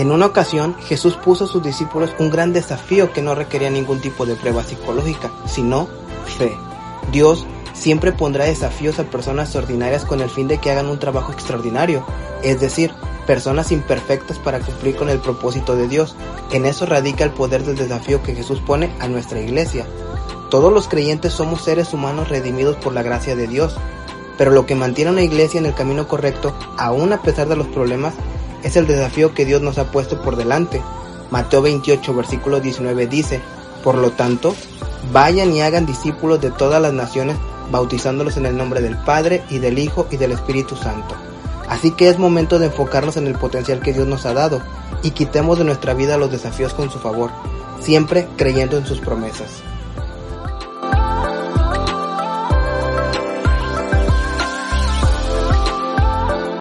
En una ocasión, Jesús puso a sus discípulos un gran desafío que no requería ningún tipo de prueba psicológica, sino fe. Dios siempre pondrá desafíos a personas ordinarias con el fin de que hagan un trabajo extraordinario, es decir, personas imperfectas para cumplir con el propósito de Dios. En eso radica el poder del desafío que Jesús pone a nuestra iglesia. Todos los creyentes somos seres humanos redimidos por la gracia de Dios, pero lo que mantiene a una iglesia en el camino correcto, aún a pesar de los problemas, es el desafío que Dios nos ha puesto por delante. Mateo 28, versículo 19 dice, Por lo tanto, vayan y hagan discípulos de todas las naciones, bautizándolos en el nombre del Padre y del Hijo y del Espíritu Santo. Así que es momento de enfocarnos en el potencial que Dios nos ha dado y quitemos de nuestra vida los desafíos con su favor, siempre creyendo en sus promesas.